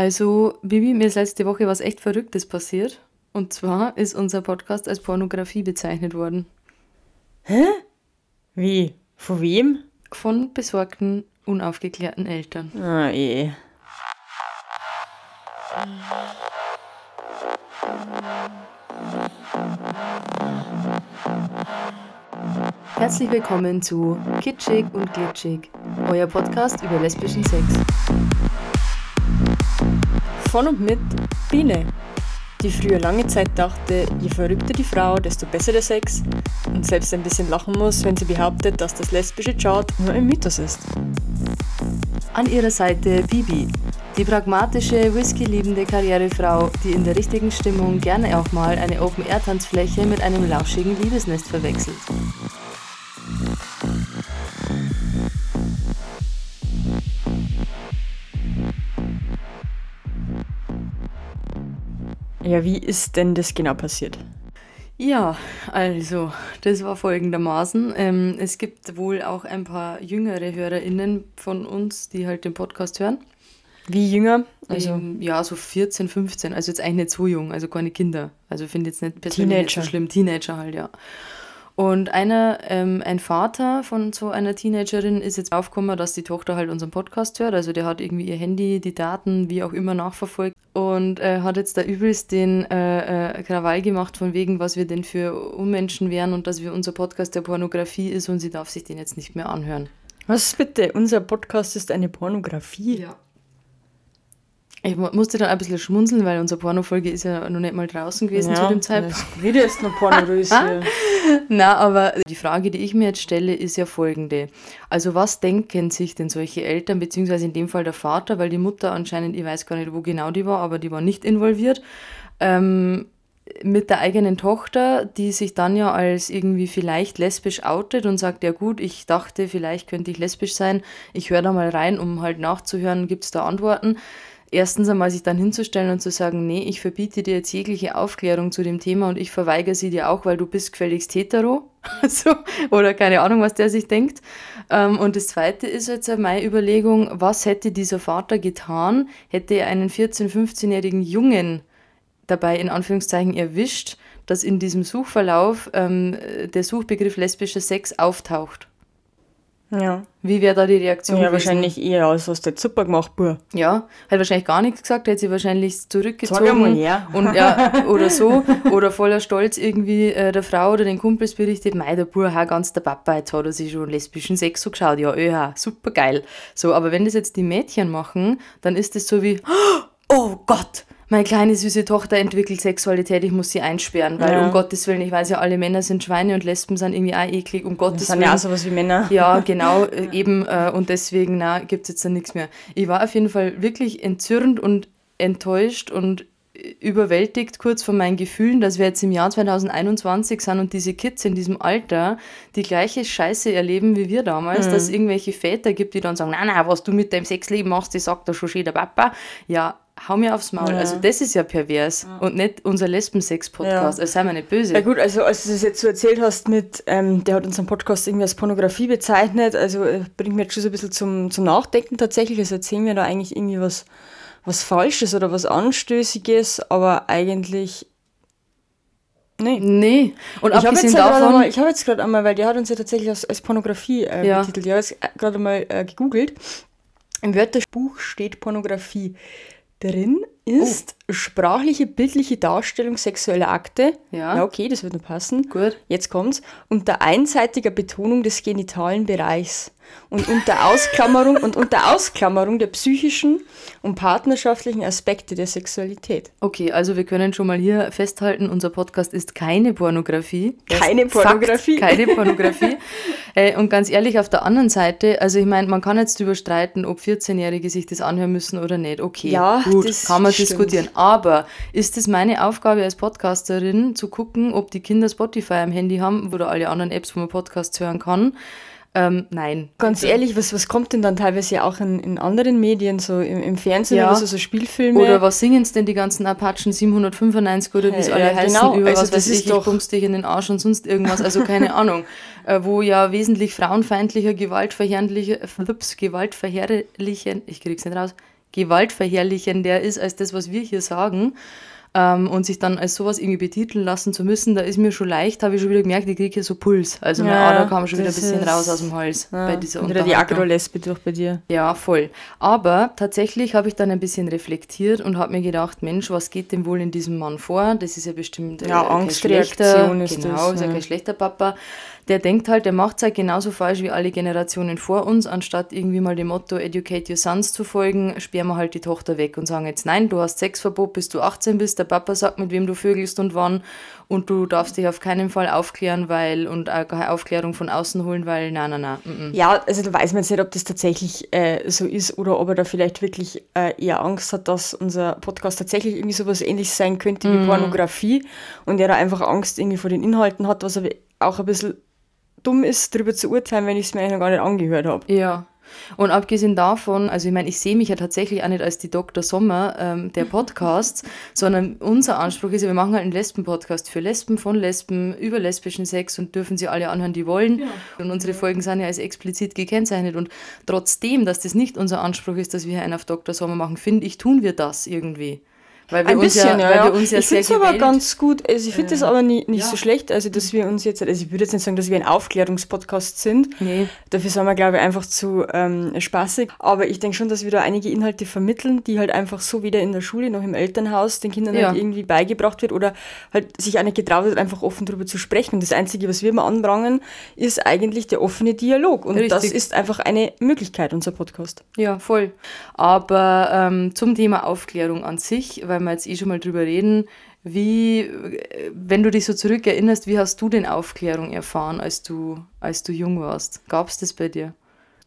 Also, Bibi, mir ist letzte Woche was echt Verrücktes passiert. Und zwar ist unser Podcast als Pornografie bezeichnet worden. Hä? Wie? Von wem? Von besorgten, unaufgeklärten Eltern. Ah, eh. Herzlich willkommen zu Kitschig und Glitschig, euer Podcast über lesbischen Sex. Von und mit Biene, die früher lange Zeit dachte, je verrückter die Frau, desto besser der Sex und selbst ein bisschen lachen muss, wenn sie behauptet, dass das lesbische Chart nur ein Mythos ist. An ihrer Seite Bibi, die pragmatische, whisky-liebende Karrierefrau, die in der richtigen Stimmung gerne auch mal eine Open-Air-Tanzfläche mit einem lauschigen Liebesnest verwechselt. Ja, wie ist denn das genau passiert? Ja, also, das war folgendermaßen. Ähm, es gibt wohl auch ein paar jüngere HörerInnen von uns, die halt den Podcast hören. Wie jünger? Also Ähm, ja, so 14, 15, also jetzt eigentlich nicht so jung, also keine Kinder. Also ich finde jetzt nicht persönlich nicht so Teenager. schlimm, Teenager halt, ja. Und einer, ähm, ein Vater von so einer Teenagerin ist jetzt aufgekommen, dass die Tochter halt unseren Podcast hört. Also der hat irgendwie ihr Handy, die Daten, wie auch immer nachverfolgt und äh, hat jetzt da übelst den äh, äh, Krawall gemacht von wegen, was wir denn für Unmenschen wären und dass wir unser Podcast der Pornografie ist und sie darf sich den jetzt nicht mehr anhören. was bitte? Unser Podcast ist eine Pornografie. Ja. Ich mu- musste dann ein bisschen schmunzeln, weil unsere Pornofolge ist ja noch nicht mal draußen gewesen zu dem Zeitpunkt. Wieder ist noch Pornografie. Na, aber die Frage, die ich mir jetzt stelle, ist ja folgende. Also was denken sich denn solche Eltern, beziehungsweise in dem Fall der Vater, weil die Mutter anscheinend, ich weiß gar nicht, wo genau die war, aber die war nicht involviert, ähm, mit der eigenen Tochter, die sich dann ja als irgendwie vielleicht lesbisch outet und sagt, ja gut, ich dachte, vielleicht könnte ich lesbisch sein, ich höre da mal rein, um halt nachzuhören, gibt es da Antworten. Erstens einmal sich dann hinzustellen und zu sagen, nee, ich verbiete dir jetzt jegliche Aufklärung zu dem Thema und ich verweigere sie dir auch, weil du bist gefälligst hetero. so, oder keine Ahnung, was der sich denkt. Ähm, und das zweite ist jetzt meine Überlegung, was hätte dieser Vater getan, hätte er einen 14-, 15-jährigen Jungen dabei in Anführungszeichen erwischt, dass in diesem Suchverlauf ähm, der Suchbegriff lesbischer Sex auftaucht. Ja. Wie wäre da die Reaktion? Ja, gewesen? wahrscheinlich eher aus, hast du jetzt super gemacht, Bur. Ja, hat wahrscheinlich gar nichts gesagt, hätte sie wahrscheinlich Sag zurückgezogen her. und ja, oder so, oder voller Stolz irgendwie äh, der Frau oder den Kumpels berichtet, mei, der Bur, ha, ganz der Papa, jetzt hat er sich schon lesbischen Sex so geschaut, ja, öha, super geil. So, aber wenn das jetzt die Mädchen machen, dann ist es so wie, oh Gott, meine kleine süße Tochter entwickelt Sexualität, ich muss sie einsperren, weil Ja. um Gottes Willen, ich weiß ja, alle Männer sind Schweine und Lesben sind irgendwie auch eklig, um Das Gottes sind Willen. ja auch sowas wie Männer. Ja, genau, äh, eben. Äh, und deswegen, na, gibt es jetzt dann nichts mehr. Ich war auf jeden Fall wirklich entzürnt und enttäuscht und äh, überwältigt kurz von meinen Gefühlen, dass wir jetzt im Jahr 2021 sind und diese Kids in diesem Alter die gleiche Scheiße erleben wie wir damals, dass es irgendwelche Väter gibt, die dann sagen, nein, nein, was du mit deinem Sexleben machst, das sagt doch schon schön der Papa. Ja, hau mir aufs Maul. Ja. Also das ist ja pervers und nicht unser Lesbensex-Podcast. Ja. Also sei mir nicht böse. Ja gut, also als du das jetzt so erzählt hast mit, ähm, der hat unseren Podcast irgendwie als Pornografie bezeichnet, also äh, bringt mir jetzt schon so ein bisschen zum, zum Nachdenken tatsächlich. Also erzählen wir da eigentlich irgendwie was, was Falsches oder was Anstößiges, aber eigentlich. Nee. Nee. Und Ich habe abgesehen jetzt, ja gerade davon... mal- ich hab jetzt gerade einmal, weil der hat uns ja tatsächlich als, als Pornografie äh, Ja. betitelt. Ich habe jetzt gerade mal äh, gegoogelt. Im Wörterbuch steht Pornografie. Drin ist sprachliche, bildliche Darstellung sexueller Akte. Ja. Ja, okay, das wird nur passen. Gut. Jetzt kommt's. Unter einseitiger Betonung des genitalen Bereichs. Und unter Ausklammerung und unter Ausklammerung der psychischen und partnerschaftlichen Aspekte der Sexualität. Okay, also wir können schon mal hier festhalten, unser Podcast ist keine Pornografie. Keine Fakt, Pornografie. keine Pornografie. äh, und ganz ehrlich, auf der anderen Seite, also ich meine, man kann jetzt drüber streiten, ob 14-Jährige sich das anhören müssen oder nicht. Okay, Ja, gut, das kann man stimmt. diskutieren. Aber ist es meine Aufgabe als Podcasterin, zu gucken, ob die Kinder Spotify am Handy haben oder alle anderen Apps, wo man Podcasts hören kann? Ähm, nein. Ganz ehrlich, was, was kommt denn dann teilweise ja auch in, in anderen Medien, so im, im Fernsehen Ja. oder so, so Spielfilme? Oder was singen denn die ganzen Apachen 795 oder wie es Ja, alle ja, heißen, genau. über Also was das ist ich, ich doch- bumst dich in den Arsch und sonst irgendwas, also keine Ahnung. Äh, wo ja wesentlich frauenfeindlicher, gewaltverherrlicher, flips, gewaltverherrlichen, ich krieg's nicht raus, gewaltverherrlichender ist als das, was wir hier sagen. Ähm, und sich dann als sowas irgendwie betiteln lassen zu müssen, da ist mir schon leicht, habe ich schon wieder gemerkt, ich kriege hier so Puls. Also meine Ja, Ader kam schon wieder ein bisschen raus aus dem Hals Ja, bei dieser wieder die. Agro-Lesbe durch bei dir. Ja, voll. Aber tatsächlich habe ich dann ein bisschen reflektiert und habe mir gedacht, Mensch, was geht denn wohl in diesem Mann vor? Das ist ja bestimmt äh, Ja, kein Angstreaktion ist genau, das, ist ja ja. kein schlechter Papa. Der denkt halt, der macht es halt genauso falsch wie alle Generationen vor uns, anstatt irgendwie mal dem Motto Educate your sons zu folgen, sperren wir halt die Tochter weg und sagen jetzt, nein, du hast Sexverbot, bis du 18 bist, der Papa sagt, mit wem du vögelst und wann und du darfst dich auf keinen Fall aufklären, weil und auch keine Aufklärung von außen holen, weil, nein, nein, nein, mm, mm. Ja, also da weiß man jetzt nicht, ob das tatsächlich äh, so ist oder ob er da vielleicht wirklich äh, eher Angst hat, dass unser Podcast tatsächlich irgendwie sowas ähnliches sein könnte wie Pornografie und er da einfach Angst irgendwie vor den Inhalten hat, was aber auch ein bisschen dumm ist, darüber zu urteilen, wenn ich es mir eigentlich noch gar nicht angehört habe. Ja. Und abgesehen davon, also ich meine, ich sehe mich ja tatsächlich auch nicht als die Dr. Sommer ähm, der Podcasts, sondern unser Anspruch ist ja, wir machen halt einen Lesben-Podcast für Lesben, von Lesben, über lesbischen Sex und dürfen sie alle anhören, die wollen. Und unsere Folgen sind ja als explizit gekennzeichnet. Und trotzdem, dass das nicht unser Anspruch ist, dass wir hier einen auf Dr. Sommer machen, finde ich, tun wir das irgendwie. Weil wir Ein uns bisschen, ja, ja. weil wir uns ja ich finde es aber ganz gut. Also ich finde das aber nie, nicht ja. so schlecht, also dass wir uns jetzt, also ich würde jetzt nicht sagen, dass wir ein Aufklärungspodcast sind. Nee. Dafür sind wir, glaube ich, einfach zu ähm, spaßig. Aber ich denke schon, dass wir da einige Inhalte vermitteln, die halt einfach so weder in der Schule noch im Elternhaus den Kindern Ja. halt irgendwie beigebracht wird oder halt sich nicht getraut wird, einfach offen darüber zu sprechen. Und das Einzige, was wir immer anprangern, ist eigentlich der offene Dialog. Und das Richtig. ist einfach eine Möglichkeit, unser Podcast. Ja, voll. Aber ähm, zum Thema Aufklärung an sich, weil wir jetzt eh schon mal drüber reden, wie, wenn du dich so zurückerinnerst, wie hast du denn Aufklärung erfahren, als du, als du jung warst? Gab es das bei dir?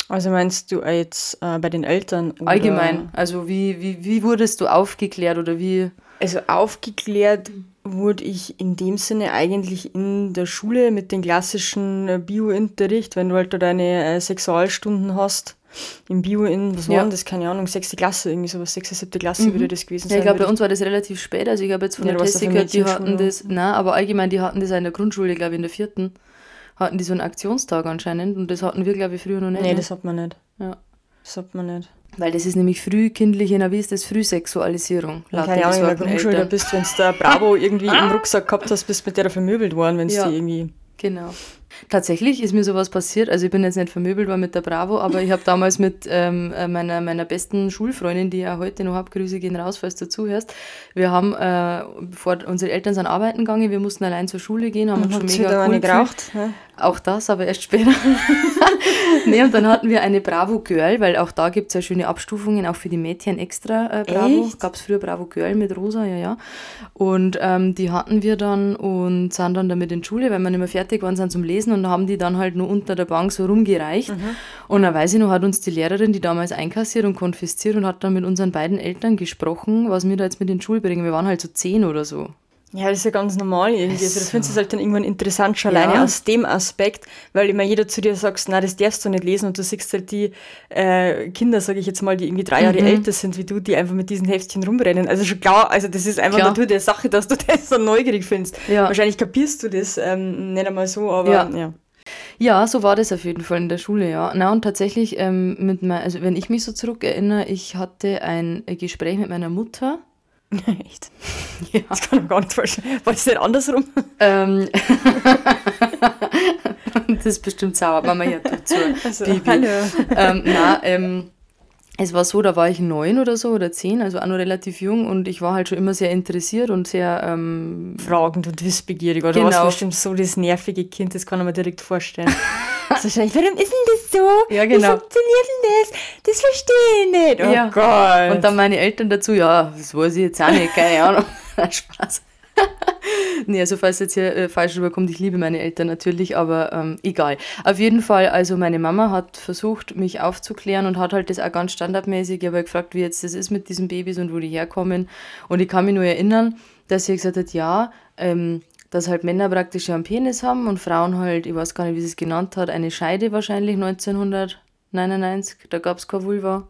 Also meinst du jetzt äh, bei den Eltern? Oder? Allgemein. Also wie, wie, wie wurdest du aufgeklärt oder wie? Also aufgeklärt wurde ich in dem Sinne eigentlich in der Schule mit dem klassischen äh, Bio-Unterricht, wenn du halt da deine äh, Sexualstunden hast. Im Bio in, was Ja. waren das? Keine Ahnung, sechste Klasse, irgendwie sowas, sechste, siebte Klasse würde das gewesen Ja, sein. ich glaube, bei uns war das relativ spät. Also ich habe jetzt von Ja, der du Tessie gehört, die hatten Mädchenschule. das, nein, aber allgemein, die hatten das in der Grundschule, glaube ich, in der vierten, hatten die so einen Aktionstag anscheinend und das hatten wir, glaube ich, früher noch nicht. Nee, ne? das hat man nicht. ja. Das hat man nicht. Weil das ist nämlich frühkindliche, na wie ist das, Frühsexualisierung. laut Keine Ahnung, in der Grundschule, da bist du, wenn du da Bravo irgendwie im Rucksack gehabt hast, bist mit der da vermöbelt worden, wenn es Ja. die irgendwie. Genau. Tatsächlich ist mir sowas passiert. Also ich bin jetzt nicht vermöbelt worden mit der Bravo, aber ich habe damals mit ähm, äh, meiner, meiner besten Schulfreundin, die ja heute noch Abgrüße gehen raus, falls du zuhörst. Wir haben, äh, bevor unsere Eltern sind arbeiten gegangen, wir mussten allein zur Schule gehen, haben uns schon mega cool geraucht? Ne? Auch das, aber erst später. nee, und dann hatten wir eine Bravo Girl, weil auch da gibt es ja schöne Abstufungen, auch für die Mädchen extra äh, Bravo. Gab es früher Bravo Girl mit Rosa, ja, ja. Und ähm, die hatten wir dann und sind dann damit in die Schule, weil wir nicht mehr fertig waren, sind zum Lesen und haben die dann halt nur unter der Bank so rumgereicht. Und dann weiß ich noch, hat uns die Lehrerin, die damals einkassiert und konfisziert und hat dann mit unseren beiden Eltern gesprochen, was wir da jetzt mit in die Schule bringen. Wir waren halt so zehn oder so. Ja, das ist ja ganz normal irgendwie. Also, du so. findest es halt dann irgendwann interessant, schon Ja. alleine aus dem Aspekt, weil immer jeder zu dir sagt, na, das darfst du nicht lesen und du siehst halt die äh, Kinder, sage ich jetzt mal, die irgendwie drei Jahre Mhm. älter sind wie du, die einfach mit diesen Heftchen rumrennen. Also schon klar, also das ist einfach Klar. Natur der Sache, dass du das so neugierig findest. Ja. Wahrscheinlich kapierst du das ähm, nicht einmal so, aber Ja. ja. Ja, so war das auf jeden Fall in der Schule, ja. Na und tatsächlich, ähm, mit mein, also wenn ich mich so zurückerinnere, ich hatte ein Gespräch mit meiner Mutter. Echt? Ja. Das kann ich gar nicht vorstellen. War das nicht andersrum? Ähm, das ist bestimmt sauer, Mama, ja, du zu. Also, Bibi. hallo. ähm, na, ähm, es war so, da war ich neun oder so oder zehn, also auch noch relativ jung und ich war halt schon immer sehr interessiert und sehr, ähm, Fragend und wissbegierig, oder Genau. was bestimmt so das nervige Kind, das kann ich mir direkt vorstellen. so wahrscheinlich, warum ist denn das so? Ja, genau. Wie funktioniert denn das? Das verstehe ich nicht. Oh Ja. Gott. Und dann meine Eltern dazu, ja, das weiß ich jetzt auch nicht, keine Ahnung. Spaß. nee, also falls jetzt hier äh, falsch rüberkommt, ich liebe meine Eltern natürlich, aber ähm, egal. Auf jeden Fall, also meine Mama hat versucht, mich aufzuklären und hat halt das auch ganz standardmäßig aber gefragt, wie jetzt das ist mit diesen Babys und wo die herkommen. Und ich kann mich nur erinnern, dass sie gesagt hat, ja, ähm, dass halt Männer praktisch ja einen Penis haben und Frauen halt, ich weiß gar nicht, wie sie es genannt hat, eine Scheide wahrscheinlich 1999, da gab es keine Vulva.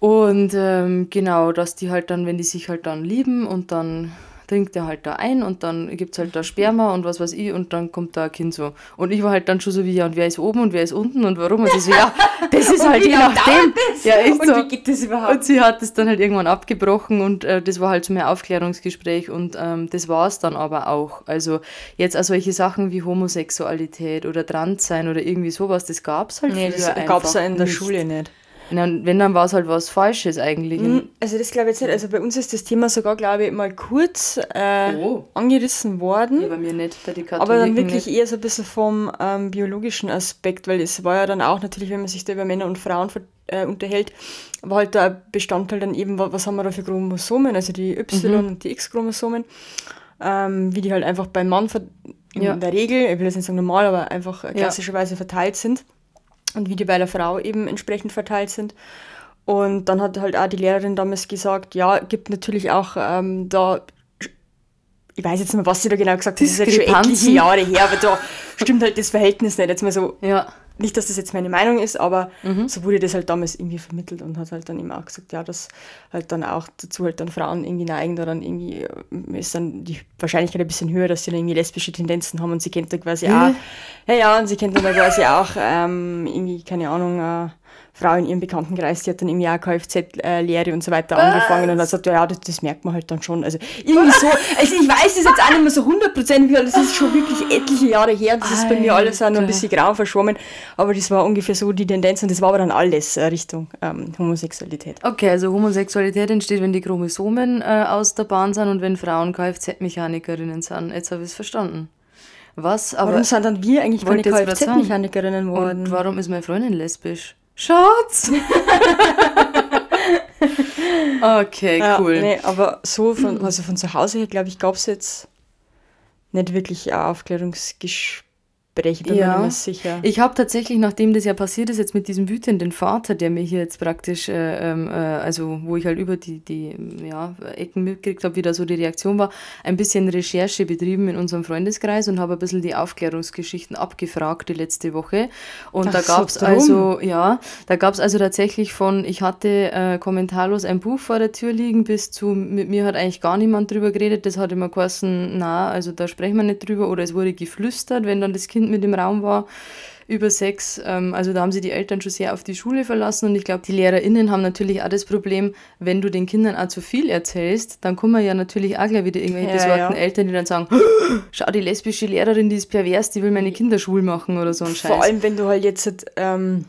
Und ähm, genau, dass die halt dann, wenn die sich halt dann lieben und dann trinkt er halt da ein und dann gibt es halt da Sperma und was weiß ich und dann kommt da ein Kind so. Und ich war halt dann schon so wie, ja, und wer ist oben und wer ist unten und warum? Und sie so, ja, das ist halt je nachdem. Ja, echt und so. wie geht das überhaupt? Und sie hat es dann halt irgendwann abgebrochen und äh, das war halt so mehr Aufklärungsgespräch und ähm, das war es dann aber auch. Also jetzt auch solche Sachen wie Homosexualität oder Transsein oder irgendwie sowas, das gab es halt nee, früher das gab es ja in der nicht. Schule nicht. Na, und wenn, dann war es halt was Falsches eigentlich. Hm, Also das glaube ich jetzt nicht. Also bei uns ist das Thema sogar, glaube ich, mal kurz äh, Oh. angerissen worden. Ja, bei mir nicht, bei die Aber dann wirklich nicht. eher so ein bisschen vom ähm, biologischen Aspekt, weil es war ja dann auch natürlich, wenn man sich da über Männer und Frauen äh, unterhält, war halt da ein Bestandteil dann eben, wa- was haben wir da für Chromosomen, also die Y- und die X-Chromosomen, ähm, wie die halt einfach beim Mann ver- in Ja. der Regel, ich will jetzt nicht sagen normal, aber einfach äh, klassischerweise verteilt sind und wie die bei der Frau eben entsprechend verteilt sind. Und dann hat halt auch die Lehrerin damals gesagt, ja, gibt natürlich auch ähm, da, ich weiß jetzt nicht mehr, was sie da genau gesagt hat, das ist jetzt schon etliche. Jahre her, aber da stimmt halt das Verhältnis nicht. Jetzt mal so, Ja, nicht, dass das jetzt meine Meinung ist, aber Mhm. so wurde das halt damals irgendwie vermittelt und hat halt dann eben auch gesagt, ja, dass halt dann auch dazu halt dann Frauen irgendwie neigen, da dann irgendwie äh, ist dann die Wahrscheinlichkeit ein bisschen höher, dass sie dann irgendwie lesbische Tendenzen haben und sie kennt da quasi auch, ja, ja, und sie kennt dann da quasi auch ähm, irgendwie, keine Ahnung, äh, Frau in ihrem Bekanntenkreis, die hat dann irgendwie auch Kfz-Lehre und so weiter angefangen und hat gesagt, ja, das, das merkt man halt dann schon. Also irgendwie so, also ich weiß das jetzt auch nicht mehr so hundertprozentig, weil das ist schon wirklich etliche Jahre her, das ist bei mir alles auch noch ein bisschen grau verschwommen, aber das war ungefähr so die Tendenz und das war aber dann alles äh, Richtung ähm, Homosexualität. okay, also Homosexualität entsteht, wenn die Chromosomen äh, aus der Bahn sind und wenn Frauen Kfz-Mechanikerinnen sind. Jetzt habe ich es verstanden. Was, aber Warum sind dann wir eigentlich keine. Kfz-Mechanikerinnen und geworden? warum ist meine Freundin lesbisch? Schatz! okay, Ja, cool. nee, aber so von, also von zu Hause her, glaube ich, gab es jetzt nicht wirklich ein Aufklärungsgespräch, bin Ja. mir nicht sicher. Ich habe tatsächlich, nachdem das ja passiert ist, jetzt mit diesem wütenden Vater, der mir hier jetzt praktisch, äh, ähm, äh, also wo ich halt über die, die ja, Ecken mitgekriegt habe, wie da so die Reaktion war, ein bisschen Recherche betrieben in unserem Freundeskreis und habe ein bisschen die Aufklärungsgeschichten abgefragt die letzte Woche. Und da Ach so, gab es drum. also, ja, da gab es also tatsächlich von, ich hatte äh, kommentarlos ein Buch vor der Tür liegen, bis zu, mit mir hat eigentlich gar niemand drüber geredet. Das hat immer geheißen, na, also da sprechen wir nicht drüber. Oder es wurde geflüstert, wenn dann das Kind mit im Raum war über Sex. Ähm, also da haben sie die Eltern schon sehr auf die Schule verlassen und ich glaube, die LehrerInnen haben natürlich auch das Problem, wenn du den Kindern auch zu viel erzählst, dann kommen ja natürlich auch gleich wieder irgendwelche Ja, besorgten ja. Eltern, die dann sagen, schau, die lesbische Lehrerin, die ist pervers, die will meine Kinder schwul machen oder so ein Scheiß. Vor allem, wenn du halt jetzt ähm,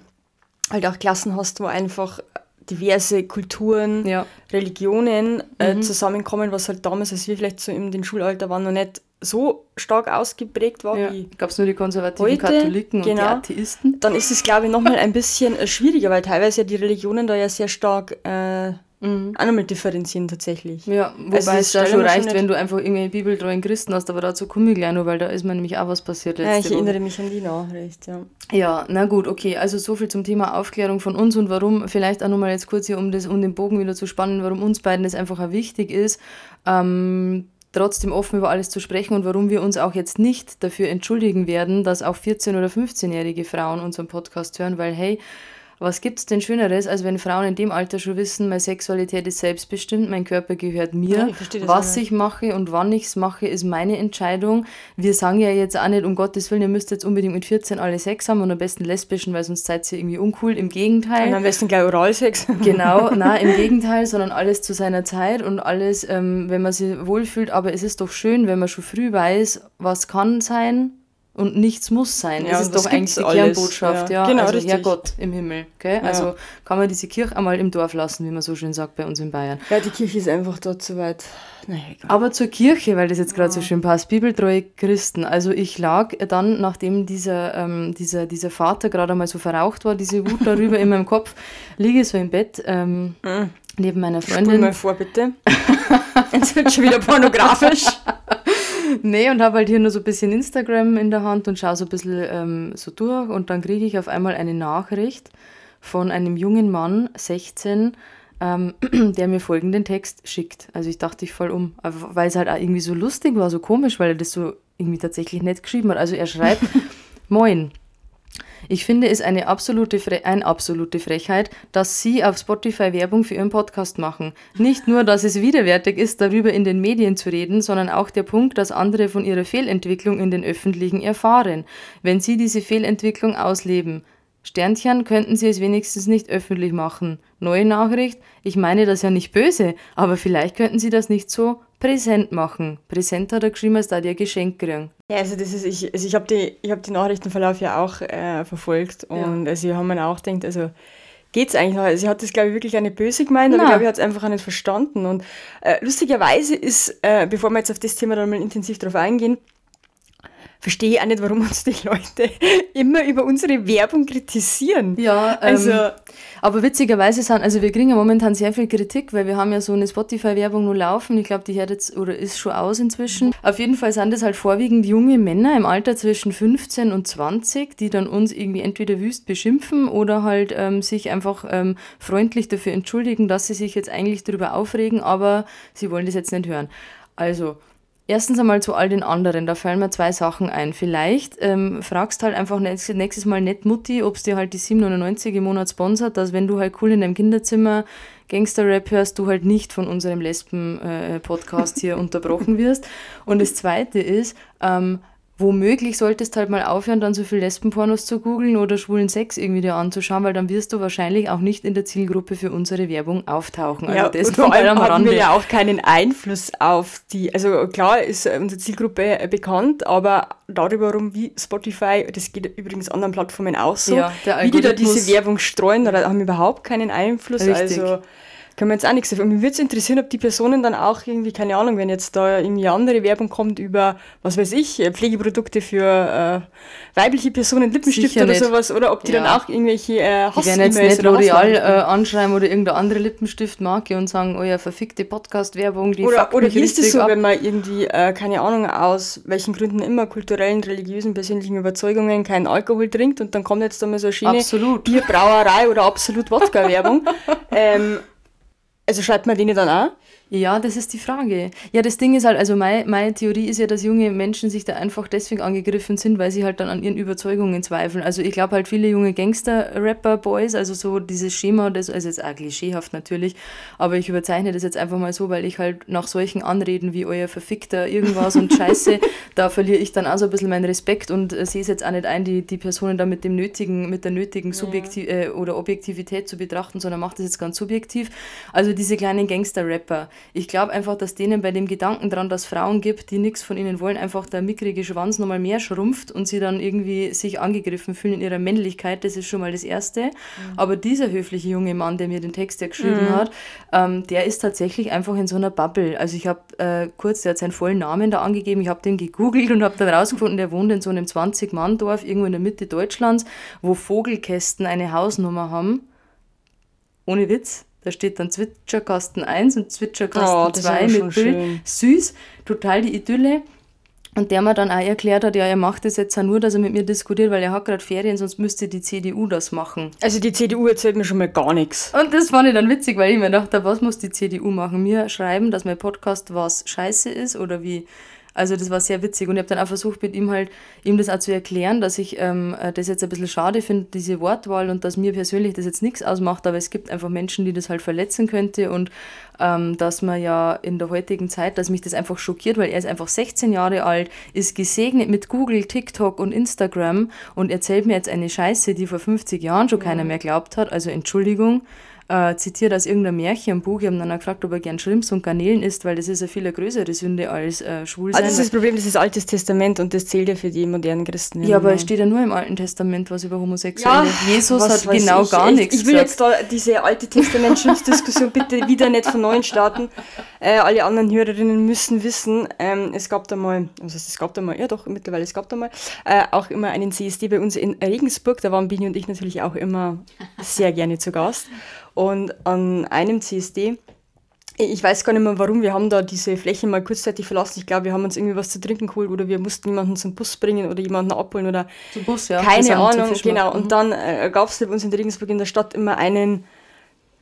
halt auch Klassen hast, wo einfach diverse Kulturen, Ja. Religionen äh, zusammenkommen, was halt damals, als wir vielleicht so in den Schulalter waren, noch nicht so stark ausgeprägt war Ja. wie Gab es nur die konservativen Heute, Katholiken und die genau. Atheisten? dann ist es, glaube ich, nochmal ein bisschen äh, schwieriger, weil teilweise ja die Religionen da ja sehr stark äh, auch nochmal differenzieren tatsächlich. Ja, wobei Also es da schon reicht, wenn du einfach irgendwelche bibeltreuen Christen hast, aber dazu komme ich gleich noch, weil da ist mir nämlich auch was passiert letzte Ja, ich Woche. erinnere mich an die Nachricht, ja. Ja, na gut, okay. Also so viel zum Thema Aufklärung von uns und warum, vielleicht auch nochmal jetzt kurz hier, um, das, um den Bogen wieder zu spannen, warum uns beiden das einfach auch wichtig ist, ähm, trotzdem offen über alles zu sprechen und warum wir uns auch jetzt nicht dafür entschuldigen werden, dass auch 14- oder 15-jährige Frauen unseren Podcast hören, weil hey, was gibt's denn Schöneres, als wenn Frauen in dem Alter schon wissen, meine Sexualität ist selbstbestimmt, mein Körper gehört mir, Ja, was ich mache und wann ich es mache, ist meine Entscheidung. Wir sagen ja jetzt auch nicht, um Gottes Willen, ihr müsst jetzt unbedingt mit 14 alle Sex haben und am besten lesbischen, weil sonst seid ihr irgendwie uncool. Im Gegenteil. Und am besten gleich Oralsex. Genau, na im Gegenteil, sondern alles zu seiner Zeit und alles, ähm, wenn man sich wohlfühlt. Aber es ist doch schön, wenn man schon früh weiß, was kann sein und nichts muss sein. Ja, das ist doch eigentlich die alles. Kernbotschaft, ja. Ja, genau, also richtig. Herrgott im Himmel. Gell? Also kann man diese Kirche einmal im Dorf lassen, wie man so schön sagt bei uns in Bayern. Ja, die Kirche ist einfach dort zu weit. Naja, egal. Aber zur Kirche, weil das jetzt gerade so schön passt, bibeltreue Christen. Also ich lag dann, nachdem dieser, ähm, dieser, dieser Vater gerade einmal so verraucht war, diese Wut darüber in meinem Kopf, liege so im Bett ähm, neben meiner Spul Freundin. mal vor, bitte. Jetzt wird schon wieder pornografisch. Nee, und habe halt hier nur so ein bisschen Instagram in der Hand und schaue so ein bisschen ähm, so durch und dann kriege ich auf einmal eine Nachricht von einem jungen Mann, 16, ähm, der mir folgenden Text schickt. Also ich dachte ich voll um, weil es halt auch irgendwie so lustig war, so komisch, weil er das so irgendwie tatsächlich nett geschrieben hat. Also er schreibt, Moin, Ich finde es eine absolute, Fre eine absolute Frechheit, dass Sie auf Spotify Werbung für Ihren Podcast machen. Nicht nur, dass es widerwärtig ist, darüber in den Medien zu reden, sondern auch der Punkt, dass andere von ihrer Fehlentwicklung in den Öffentlichen erfahren, wenn Sie diese Fehlentwicklung ausleben. Sternchen könnten Sie es wenigstens nicht öffentlich machen. Neue Nachricht, ich meine das ja nicht böse, aber vielleicht könnten Sie das nicht so präsent machen. Präsent hat er geschrieben, als da dir Geschenk kriegen. Ja, also das ist, ich, also ich habe die, hab die Nachrichtenverlauf ja auch äh, verfolgt und ja. also wir haben mir auch gedacht, also geht es eigentlich noch? Also sie hat das, glaube ich, wirklich eine böse gemeint, aber ich glaube, ich hat es einfach auch nicht verstanden. Und äh, lustigerweise ist, äh, bevor wir jetzt auf das Thema dann mal intensiv drauf eingehen, verstehe ich auch nicht, warum uns die Leute immer über unsere Werbung kritisieren. Ja, also. Ähm, aber witzigerweise sind, also wir kriegen ja momentan sehr viel Kritik, weil wir haben ja so eine Spotify-Werbung nur laufen. Ich glaube, die hört jetzt oder ist schon aus inzwischen. Auf jeden Fall sind das halt vorwiegend junge Männer im Alter zwischen 15 und 20, die dann uns irgendwie entweder wüst beschimpfen oder halt ähm, sich einfach ähm, freundlich dafür entschuldigen, dass sie sich jetzt eigentlich darüber aufregen, aber sie wollen das jetzt nicht hören. Also, Erstens einmal zu all den anderen, da fallen mir zwei Sachen ein. Vielleicht ähm, fragst halt einfach nächstes Mal nicht Mutti, ob es dir halt die 7,99 im Monat sponsert, dass wenn du halt cool in deinem Kinderzimmer Gangster-Rap hörst, du halt nicht von unserem Lesben-Podcast äh, hier unterbrochen wirst. Und das Zweite ist, ähm, womöglich solltest halt mal aufhören, dann so viel Lesbenpornos zu googeln oder schwulen Sex irgendwie dir anzuschauen, weil dann wirst du wahrscheinlich auch nicht in der Zielgruppe für unsere Werbung auftauchen. Also ja, das und vor allem haben wir ja auch keinen Einfluss auf die, also klar ist unsere Zielgruppe bekannt, aber darüber, warum wie Spotify, das geht übrigens anderen Plattformen auch so, ja, wie die da diese Werbung streuen, da haben wir überhaupt keinen Einfluss. Richtig. Also können wir jetzt auch nichts dafür. Mich würde es interessieren, ob die Personen dann auch irgendwie, keine Ahnung, wenn jetzt da irgendwie andere Werbung kommt über, was weiß ich, äh, Pflegeprodukte für äh, weibliche Personen, Lippenstifte Sicher oder nicht. sowas, oder ob die ja. dann auch irgendwelche äh, Hass Die werden jetzt nicht L'Oreal äh, anschreiben oder irgendeine andere Lippenstiftmarke und sagen, oh ja, verfickte Podcast-Werbung, die Oder, oder ist es so, ab. wenn man irgendwie, äh, keine Ahnung, aus welchen Gründen immer, kulturellen, religiösen, persönlichen Überzeugungen keinen Alkohol trinkt und dann kommt jetzt da mal so eine schöne Absolut. Bierbrauerei oder absolut Wodka-Werbung. ähm, also schreibt man denen dann auch? Ja, das ist die Frage. Ja, das Ding ist halt, also mein, meine Theorie ist ja, dass junge Menschen sich da einfach deswegen angegriffen sind, weil sie halt dann an ihren Überzeugungen zweifeln. Also ich glaube halt viele junge Gangster-Rapper-Boys, also so dieses Schema, das, also jetzt auch klischeehaft natürlich, aber ich überzeichne das jetzt einfach mal so, weil ich halt nach solchen Anreden wie euer Verfickter irgendwas und Scheiße, da verliere ich dann auch so ein bisschen meinen Respekt und äh, sehe es jetzt auch nicht ein, die, die Personen da mit dem nötigen, mit der nötigen Subjektiv äh, oder Objektivität zu betrachten, sondern macht das jetzt ganz subjektiv. Also diese kleinen Gangster-Rapper, ich glaube einfach, dass denen bei dem Gedanken dran, dass Frauen gibt, die nichts von ihnen wollen, einfach der mickrige Schwanz nochmal mehr schrumpft und sie dann irgendwie sich angegriffen fühlen in ihrer Männlichkeit. Das ist schon mal das Erste. Mhm. Aber dieser höfliche junge Mann, der mir den Text ja geschrieben mhm. hat, ähm, der ist tatsächlich einfach in so einer Bubble. Also ich habe äh, kurz, der hat seinen vollen Namen da angegeben, ich habe den gegoogelt und habe dann rausgefunden, der wohnt in so einem 20-Mann-Dorf irgendwo in der Mitte Deutschlands, wo Vogelkästen eine Hausnummer haben. Ohne Witz. Da steht dann Zwitscherkasten 1 und Zwitscherkasten oh, 2 mit Bild. Schön. Süß, total die Idylle. Und der mir dann auch erklärt hat, ja, er macht das jetzt auch nur, dass er mit mir diskutiert, weil er hat gerade Ferien, sonst müsste die CDU das machen. Also die CDU erzählt mir schon mal gar nichts. Und das fand ich dann witzig, weil ich mir dachte, was muss die CDU machen? Mir schreiben, dass mein Podcast was scheiße ist oder wie also das war sehr witzig. Und ich habe dann auch versucht, mit ihm halt, ihm das auch zu erklären, dass ich ähm, äh, das jetzt ein bisschen schade finde, diese Wortwahl und dass mir persönlich das jetzt nichts ausmacht, aber es gibt einfach Menschen, die das halt verletzen könnte. Und ähm, dass man ja in der heutigen Zeit, dass mich das einfach schockiert, weil er ist einfach 16 Jahre alt, ist gesegnet mit Google, TikTok und Instagram und erzählt mir jetzt eine Scheiße, die vor 50 Jahren schon keiner mehr glaubt hat, also Entschuldigung äh, zitiert aus irgendeinem Märchenbuch. Ich habe dann auch gefragt, ob er gern Schrimps und Garnelen isst, weil das ist eine viel größere Sünde als äh, schwul sein. Also das ist das Problem, das ist Altes Testament und das zählt ja für die modernen Christen. Ja, aber es steht ja nur im Alten Testament was über Homosexuelle. Ja, Jesus hat genau ich, gar ich, nichts Ich will gesagt. jetzt da diese Alte Testament-Schriftdiskussion bitte wieder nicht von neuem starten. Äh, alle anderen Hörerinnen müssen wissen, ähm, es gab da mal, was heißt es gab da mal, ja doch, mittlerweile es gab da mal, äh, auch immer einen CSD bei uns in Regensburg, da waren Bini und ich natürlich auch immer sehr gerne zu Gast. Und an einem CSD, ich weiß gar nicht mehr warum, wir haben da diese Fläche mal kurzzeitig verlassen. Ich glaube, wir haben uns irgendwie was zu trinken geholt oder wir mussten jemanden zum Bus bringen oder jemanden abholen oder zum Bus, ja. keine Ahnung. Genau. Und mhm. dann äh, gab es bei uns in Regensburg in der Stadt immer einen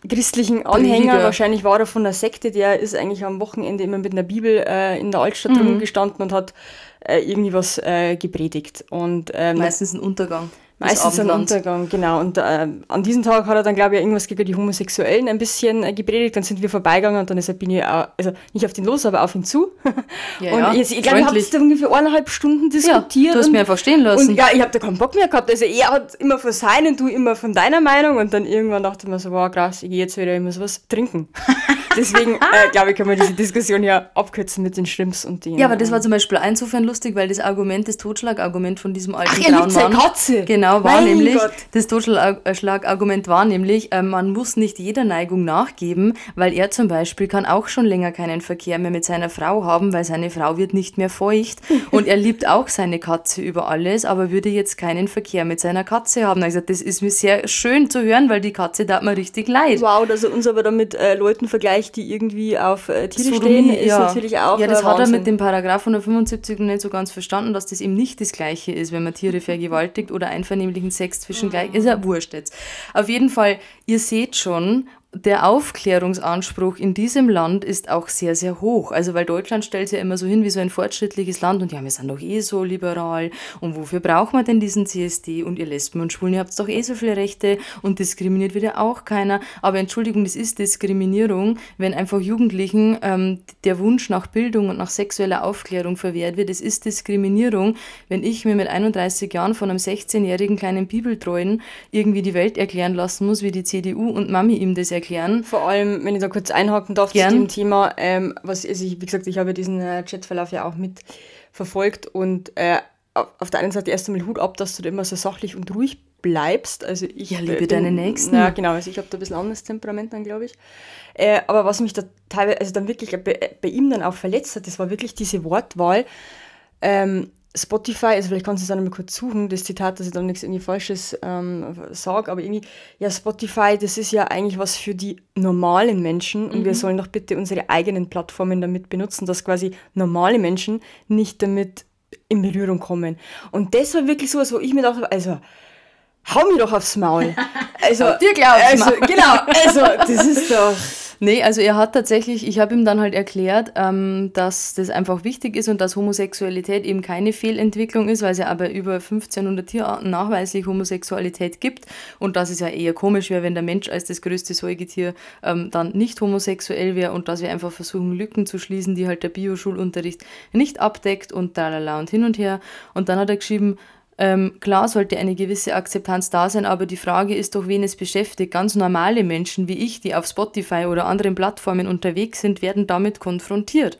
christlichen Anhänger. Prediger. Wahrscheinlich war er von der Sekte, der ist eigentlich am Wochenende immer mit einer Bibel äh, in der Altstadt mhm. rumgestanden und hat äh, irgendwie was äh, gepredigt. Und, ähm, Meistens ein Untergang Meistens ein Untergang, genau. Und äh, an diesem Tag hat er dann, glaube ich, irgendwas gegen die Homosexuellen ein bisschen äh, gepredigt. Dann sind wir vorbeigegangen und dann ist er, bin ich auch, also nicht auf den los, aber auf ihn zu. Ja, und ja. ich, ich glaube, wir haben da ungefähr eineinhalb Stunden diskutiert. Ja, du hast mir einfach stehen lassen. Und ja, ich habe da keinen Bock mehr gehabt. Also er hat immer von seinen, du immer von deiner Meinung. Und dann irgendwann dachte ich mir so, wow, krass, ich gehe jetzt wieder, ich muss was trinken. Deswegen, äh, glaube ich, kann man diese Diskussion ja abkürzen mit den Schrimps und den. Ja, aber das war zum Beispiel insofern lustig, weil das Argument, das Totschlagargument von diesem alten Ach, grauen Mann. Katze. Genau, war mein nämlich, Gott. das Totschlagargument war nämlich, äh, man muss nicht jeder Neigung nachgeben, weil er zum Beispiel kann auch schon länger keinen Verkehr mehr mit seiner Frau haben, weil seine Frau wird nicht mehr feucht und er liebt auch seine Katze über alles, aber würde jetzt keinen Verkehr mit seiner Katze haben. Also das ist mir sehr schön zu hören, weil die Katze tat mir richtig leid. Wow, dass er uns aber dann mit äh, Leuten vergleicht, die irgendwie auf äh, Tiere Sodomie, stehen, ist ja. natürlich auch Ja, das hat er mit dem Paragraph 175 nicht so ganz verstanden, dass das eben nicht das Gleiche ist, wenn man Tiere vergewaltigt oder einvernehmlichen Sex zwischen gleich. Ist ja wurscht jetzt. Auf jeden Fall, ihr seht schon, der Aufklärungsanspruch in diesem Land ist auch sehr, sehr hoch. Also, weil Deutschland stellt sich ja immer so hin wie so ein fortschrittliches Land und ja, wir sind doch eh so liberal und wofür braucht man denn diesen CSD und ihr Lesben und Schwulen, ihr habt doch eh so viele Rechte und diskriminiert wird ja auch keiner. Aber Entschuldigung, das ist Diskriminierung, wenn einfach Jugendlichen ähm, der Wunsch nach Bildung und nach sexueller Aufklärung verwehrt wird. Es ist Diskriminierung, wenn ich mir mit 31 Jahren von einem 16-jährigen kleinen Bibeltreuen irgendwie die Welt erklären lassen muss, wie die CDU und Mami ihm das erklärt erklären. Vor allem, wenn ich da kurz einhaken darf Gern. zu dem Thema, ähm, was also ich, wie gesagt, ich habe diesen äh, Chatverlauf ja auch mitverfolgt und äh, auf der einen Seite erst einmal Hut ab, dass du da immer so sachlich und ruhig bleibst. Also ich ja, liebe bin, deine Nächsten. Ja, genau. Also ich habe da ein bisschen anderes Temperament dann, glaube ich. Äh, aber was mich da teilweise, also dann wirklich bei, bei, ihm dann auch verletzt hat, das war wirklich diese Wortwahl. Ähm, Spotify, also vielleicht kannst du es dann mal kurz suchen, das Zitat, dass ich dann nichts irgendwie Falsches ähm, sage, aber irgendwie, ja, Spotify, das ist ja eigentlich was für die normalen Menschen und mhm. wir sollen doch bitte unsere eigenen Plattformen damit benutzen, dass quasi normale Menschen nicht damit in Berührung kommen. Und das war wirklich so was, wo ich mir dachte, also, hau mir doch aufs Maul. Also, dir glaubst also, genau, also, das ist doch Nee, also er hat tatsächlich, ich habe ihm dann halt erklärt, ähm, dass das einfach wichtig ist und dass Homosexualität eben keine Fehlentwicklung ist, weil es ja aber über 1500 Tierarten nachweislich Homosexualität gibt und dass es ja eher komisch wäre, wenn der Mensch als das größte Säugetier ähm, dann nicht homosexuell wäre und dass wir einfach versuchen, Lücken zu schließen, die halt der Bioschulunterricht nicht abdeckt und tralala und hin und her. Und dann hat er geschrieben, ähm, klar sollte eine gewisse Akzeptanz da sein, aber die Frage ist doch, wen es beschäftigt. Ganz normale Menschen wie ich, die auf Spotify oder anderen Plattformen unterwegs sind, werden damit konfrontiert.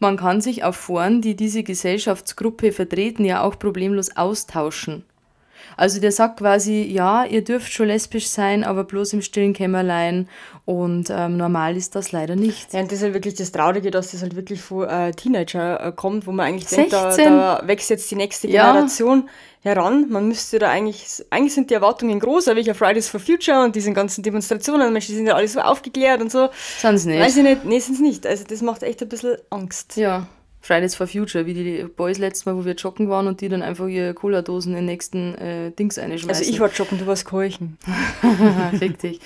Man kann sich auf Foren, die diese Gesellschaftsgruppe vertreten, ja auch problemlos austauschen. Also der sagt quasi, ja, ihr dürft schon lesbisch sein, aber bloß im stillen Kämmerlein. Und ähm, normal ist das leider nicht. Ja, und das ist halt wirklich das Traurige, dass das halt wirklich von äh, Teenager äh, kommt, wo man eigentlich 16. denkt, da, da wächst jetzt die nächste Generation ja. heran. Man müsste da eigentlich, eigentlich sind die Erwartungen groß, aber ich auf Fridays for Future und diesen ganzen Demonstrationen, Menschen, die sind ja alle so aufgeklärt und so. Sind sie nicht? Weiß ich nicht, nee, sind nicht. Also das macht echt ein bisschen Angst. Ja. Fridays for Future, wie die Boys letztes Mal, wo wir joggen waren und die dann einfach ihre Cola-Dosen in den nächsten äh, Dings einschmeißen. Also ich war joggen, du warst keuchen. Dich.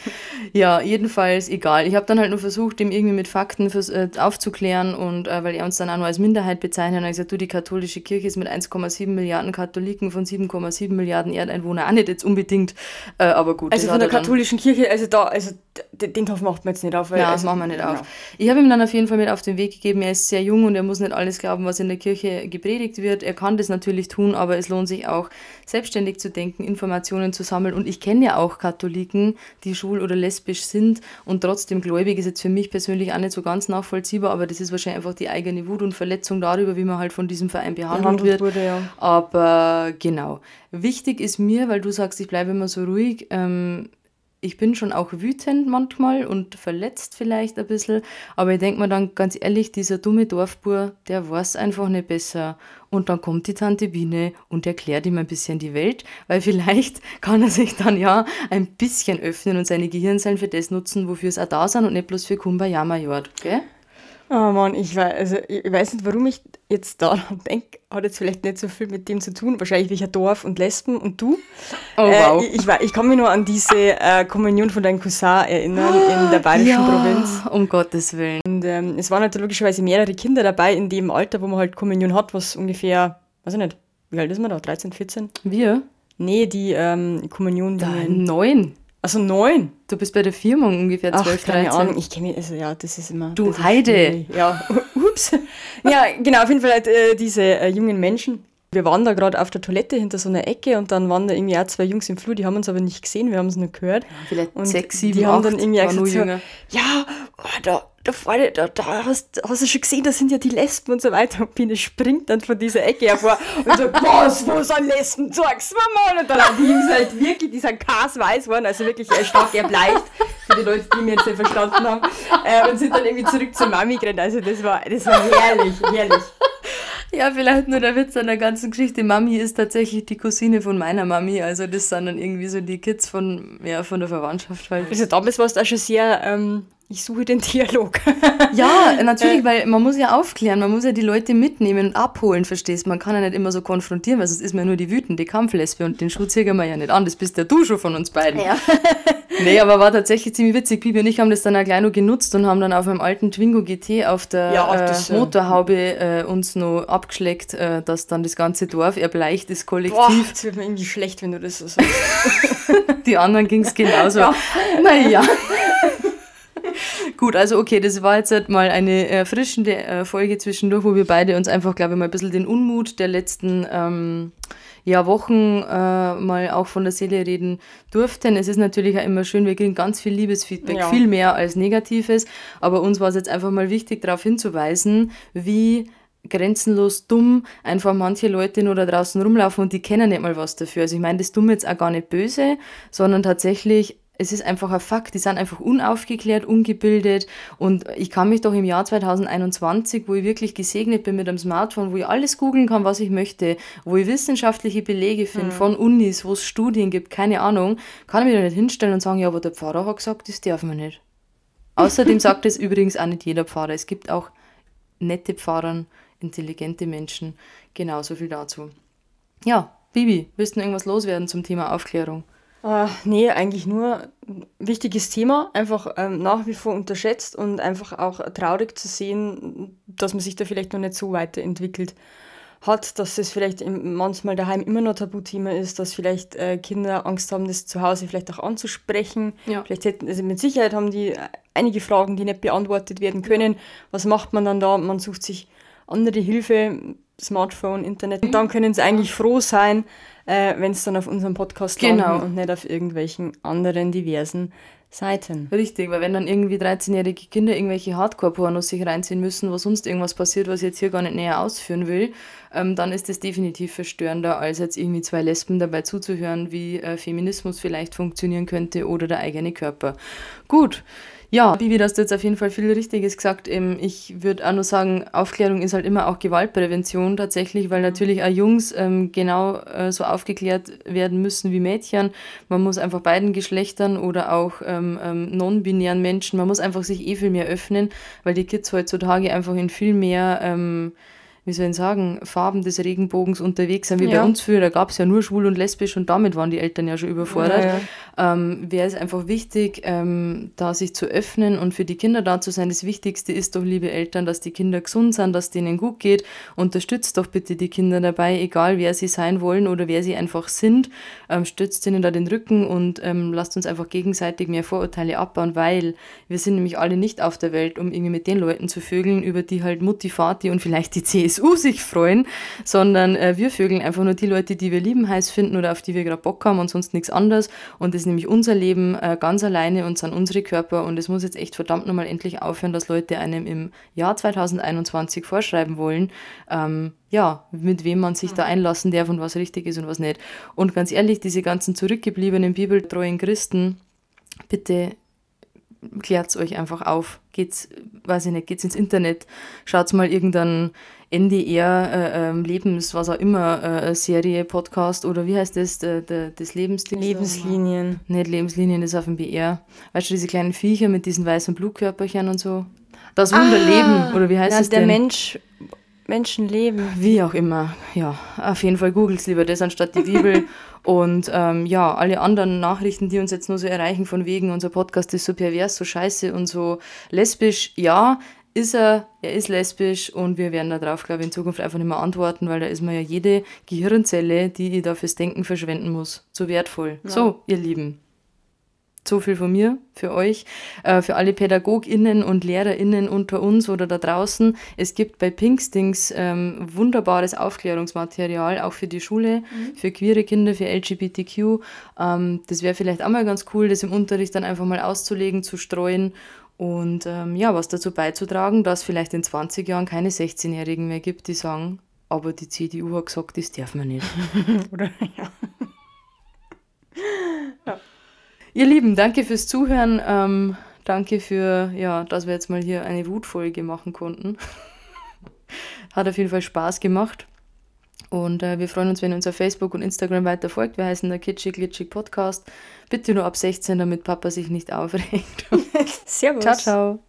Ja, jedenfalls egal. Ich habe dann halt nur versucht, dem irgendwie mit Fakten fürs, äh, aufzuklären und äh, weil er uns dann auch nur als Minderheit bezeichnet, hat gesagt, du, die katholische Kirche ist mit 1,7 Milliarden Katholiken von 7,7 Milliarden Erdeinwohnern auch nicht jetzt unbedingt, äh, aber gut. Also von der katholischen Kirche, also da, also den Topf macht man jetzt nicht auf. Weil, Nein, also, das machen wir nicht auf. Genau. Ich habe ihm dann auf jeden Fall mit auf den Weg gegeben, er ist sehr jung und er muss nicht alles glauben, was in der Kirche gepredigt wird. Er kann das natürlich tun, aber es lohnt sich auch, selbstständig zu denken, Informationen zu sammeln. Und ich kenne ja auch Katholiken, die schwul oder lesbisch sind und trotzdem gläubig ist jetzt für mich persönlich auch nicht so ganz nachvollziehbar, aber das ist wahrscheinlich einfach die eigene Wut und Verletzung darüber, wie man halt von diesem Verein behandelt, behandelt wird. Wurde, ja. Aber genau. Wichtig ist mir, weil du sagst, ich bleibe immer so ruhig, ähm, ich bin schon auch wütend manchmal und verletzt vielleicht ein bisschen, aber ich denke mir dann ganz ehrlich, dieser dumme Dorfbur, der weiß einfach nicht besser. Und dann kommt die Tante Biene und erklärt ihm ein bisschen die Welt, weil vielleicht kann er sich dann ja ein bisschen öffnen und seine Gehirnzellen für das nutzen, wofür es auch da sind und nicht bloß für Kumbaya Major, gell? Oh Mann, ich weiß, also ich weiß nicht, warum ich jetzt da denke, hat jetzt vielleicht nicht so viel mit dem zu tun. Wahrscheinlich welcher Dorf und Lesben und du. Oh wow. Äh, ich, ich, ich, kann mich nur an diese äh, Kommunion von deinem Cousin erinnern in der bayerischen ja, Provinz. Um Gottes Willen. Und ähm, es waren halt logischerweise mehrere Kinder dabei in dem Alter, wo man halt Kommunion hat, was ungefähr, weiß ich nicht, wie alt ist man da? 13, 14? Wir? Nee, die ähm, Kommunion. Da, neun. Also neun. Du bist bei der Firmung ungefähr 12, keine 13. Ahnung, ich kenne mich, also ja, das ist immer. Du Heide. schwierig. Ja, ups. Ja, genau, auf jeden Fall halt, äh, diese äh, jungen Menschen. Wir waren da gerade auf der Toilette hinter so einer Ecke und dann waren da irgendwie auch zwei Jungs im Flur, die haben uns aber nicht gesehen, wir haben es nur gehört. Vielleicht Und sechs, sieben, die haben dann irgendwie nur gesagt, so, ja, oh, da, da vorne, da, da hast, hast du schon gesehen, das sind ja die Lesben und so weiter. Und Biene springt dann von dieser Ecke hervor und so, was, wo sind Lesben? Sag's mir mal. Und dann haben die Jungs halt wirklich, die sind weiß geworden, also wirklich äh, stark erbleicht, für die Leute, die mir jetzt nicht verstanden haben. Äh, und sind dann irgendwie zurück zur Mami gerannt. Also das war, das war herrlich, herrlich. Ja, vielleicht nur der Witz an der ganzen Geschichte. Mami ist tatsächlich die Cousine von meiner Mami. Also das sind dann irgendwie so die Kids von, ja, von der Verwandtschaft halt. Also damals war es auch schon sehr, ähm, ich suche den Dialog. Ja, natürlich, weil man muss ja aufklären, man muss ja die Leute mitnehmen und abholen, verstehst du? Man kann ja nicht immer so konfrontieren, weil sonst ist man nur die wütende Kampflesbe und den Schuh ziehen wir ja nicht an. Das bist ja du schon von uns beiden. Ja. Nee, aber war tatsächlich ziemlich witzig. Bibi und ich haben das dann auch gleich noch genutzt und haben dann auf einem alten Twingo GT auf der Ja, das, äh, äh, Motorhaube äh, uns noch abgeschleckt, äh, dass dann das ganze Dorf erbleicht ist, kollektiv. Boah, jetzt wird mir irgendwie schlecht, wenn du das so sagst. Die anderen ging es genauso. Ja. Naja. Gut, also okay, das war jetzt halt mal eine erfrischende äh, Folge zwischendurch, wo wir beide uns einfach, glaube ich, mal ein bisschen den Unmut der letzten ähm, ja, Wochen äh, mal auch von der Seele reden durften. Es ist natürlich auch immer schön, wir kriegen ganz viel Liebesfeedback, Ja. viel mehr als Negatives, aber uns war es jetzt einfach mal wichtig, darauf hinzuweisen, wie grenzenlos dumm einfach manche Leute nur da draußen rumlaufen und die kennen nicht mal was dafür. Also ich meine das dumm jetzt auch gar nicht böse, sondern tatsächlich, es ist einfach ein Fakt, die sind einfach unaufgeklärt, ungebildet und ich kann mich doch im Jahr 2021, wo ich wirklich gesegnet bin mit einem Smartphone, wo ich alles googeln kann, was ich möchte, wo ich wissenschaftliche Belege finde von Unis, wo es Studien gibt, keine Ahnung, kann ich mich da nicht hinstellen und sagen, ja, aber der Pfarrer hat gesagt, das darf man nicht. Außerdem sagt es übrigens auch nicht jeder Pfarrer. Es gibt auch nette Pfarrer, intelligente Menschen. Genau, so viel dazu. Ja, Bibi, willst du noch irgendwas loswerden zum Thema Aufklärung? Äh, nee, eigentlich nur ein wichtiges Thema, einfach ähm, nach wie vor unterschätzt und einfach auch traurig zu sehen, dass man sich da vielleicht noch nicht so weiterentwickelt hat, dass es vielleicht manchmal daheim immer noch Tabuthema ist, dass vielleicht äh, Kinder Angst haben, das zu Hause vielleicht auch anzusprechen. Ja. Vielleicht hätten, also mit Sicherheit haben die einige Fragen, die nicht beantwortet werden können. Was macht man dann da? Man sucht sich andere Hilfe, Smartphone, Internet. Und dann können sie eigentlich froh sein, äh, wenn es dann auf unserem Podcast Genau. landen und nicht auf irgendwelchen anderen diversen Seiten. Richtig, weil wenn dann irgendwie 13-jährige Kinder irgendwelche Hardcore-Pornos sich reinziehen müssen, wo sonst irgendwas passiert, was ich jetzt hier gar nicht näher ausführen will, ähm, dann ist das definitiv verstörender, als jetzt irgendwie zwei Lesben dabei zuzuhören, wie äh, Feminismus vielleicht funktionieren könnte oder der eigene Körper. Gut. Ja, Bibi, du hast jetzt auf jeden Fall viel Richtiges gesagt. Ähm, ich würde auch nur sagen, Aufklärung ist halt immer auch Gewaltprävention tatsächlich, weil natürlich auch Jungs ähm, genau äh, so aufgeklärt werden müssen wie Mädchen. Man muss einfach beiden Geschlechtern oder auch ähm, non-binären Menschen, man muss einfach sich eh viel mehr öffnen, weil die Kids heutzutage einfach in viel mehr, wie soll ich sagen, Farben des Regenbogens unterwegs sind, wie bei Ja. uns früher. Da gab es ja nur schwul und lesbisch und damit waren die Eltern ja schon überfordert Ja, ähm, wäre es einfach wichtig, ähm, da sich zu öffnen und für die Kinder da zu sein. Das Wichtigste ist doch, liebe Eltern, dass die Kinder gesund sind, dass denen gut geht. Unterstützt doch bitte die Kinder dabei, egal wer sie sein wollen oder wer sie einfach sind. Ähm, stützt ihnen da den Rücken und ähm, lasst uns einfach gegenseitig mehr Vorurteile abbauen, weil wir sind nämlich alle nicht auf der Welt, um irgendwie mit den Leuten zu vögeln, über die halt Mutti, Vati und vielleicht die CSU sich freuen, sondern äh, wir vögeln einfach nur die Leute, die wir lieben, heiß finden oder auf die wir gerade Bock haben und sonst nichts anderes. Und das ist nämlich unser Leben äh, ganz alleine und sind unsere Körper. Und es muss jetzt echt verdammt nochmal endlich aufhören, dass Leute einem im Jahr 2021 vorschreiben wollen, ähm, ja, mit wem man sich da einlassen darf und was richtig ist und was nicht. Und ganz ehrlich, diese ganzen zurückgebliebenen bibeltreuen Christen, bitte klärt euch einfach auf. Geht's, weiß ich nicht, geht's ins Internet, schaut mal irgendeinen NDR, äh, ähm, Lebens, was auch immer, äh, Serie, Podcast oder wie heißt das, der, der, das Lebensding? Lebenslinien. Nicht Lebenslinien, das ist auf dem BR. Weißt du, diese kleinen Viecher mit diesen weißen Blutkörperchen und so? Das Wunderleben, oder wie heißt ja, es der denn? Mensch, Menschenleben. Wie auch immer, ja, auf jeden Fall googelt lieber das anstatt die Bibel. Und ähm, ja, alle anderen Nachrichten, die uns jetzt nur so erreichen, von wegen, unser Podcast ist so pervers, so scheiße und so lesbisch, ja, ist er, er ist lesbisch und wir werden darauf, glaube ich, in Zukunft einfach nicht mehr antworten, weil da ist mir ja jede Gehirnzelle, die ich da fürs Denken verschwenden muss, zu wertvoll. Ja. So, ihr Lieben. So viel von mir für euch, äh, für alle PädagogInnen und LehrerInnen unter uns oder da draußen. Es gibt bei Pinkstings ähm, wunderbares Aufklärungsmaterial, auch für die Schule, mhm. für queere Kinder, für LGBTQ. Ähm, das wäre vielleicht auch mal ganz cool, das im Unterricht dann einfach mal auszulegen, zu streuen und ähm, ja, was dazu beizutragen, dass vielleicht in 20 Jahren keine 16-Jährigen mehr gibt, die sagen, aber die CDU hat gesagt, das darf man nicht. Oder ja. ja. Ihr Lieben, danke fürs Zuhören. Ähm, danke für, ja, dass wir jetzt mal hier eine Wutfolge machen konnten. Hat auf jeden Fall Spaß gemacht. Und äh, wir freuen uns, wenn ihr uns auf Facebook und Instagram weiter folgt. Wir heißen der Kitschig Glitschig Podcast. Bitte nur ab 16, damit Papa sich nicht aufregt. Servus. Ciao, ciao.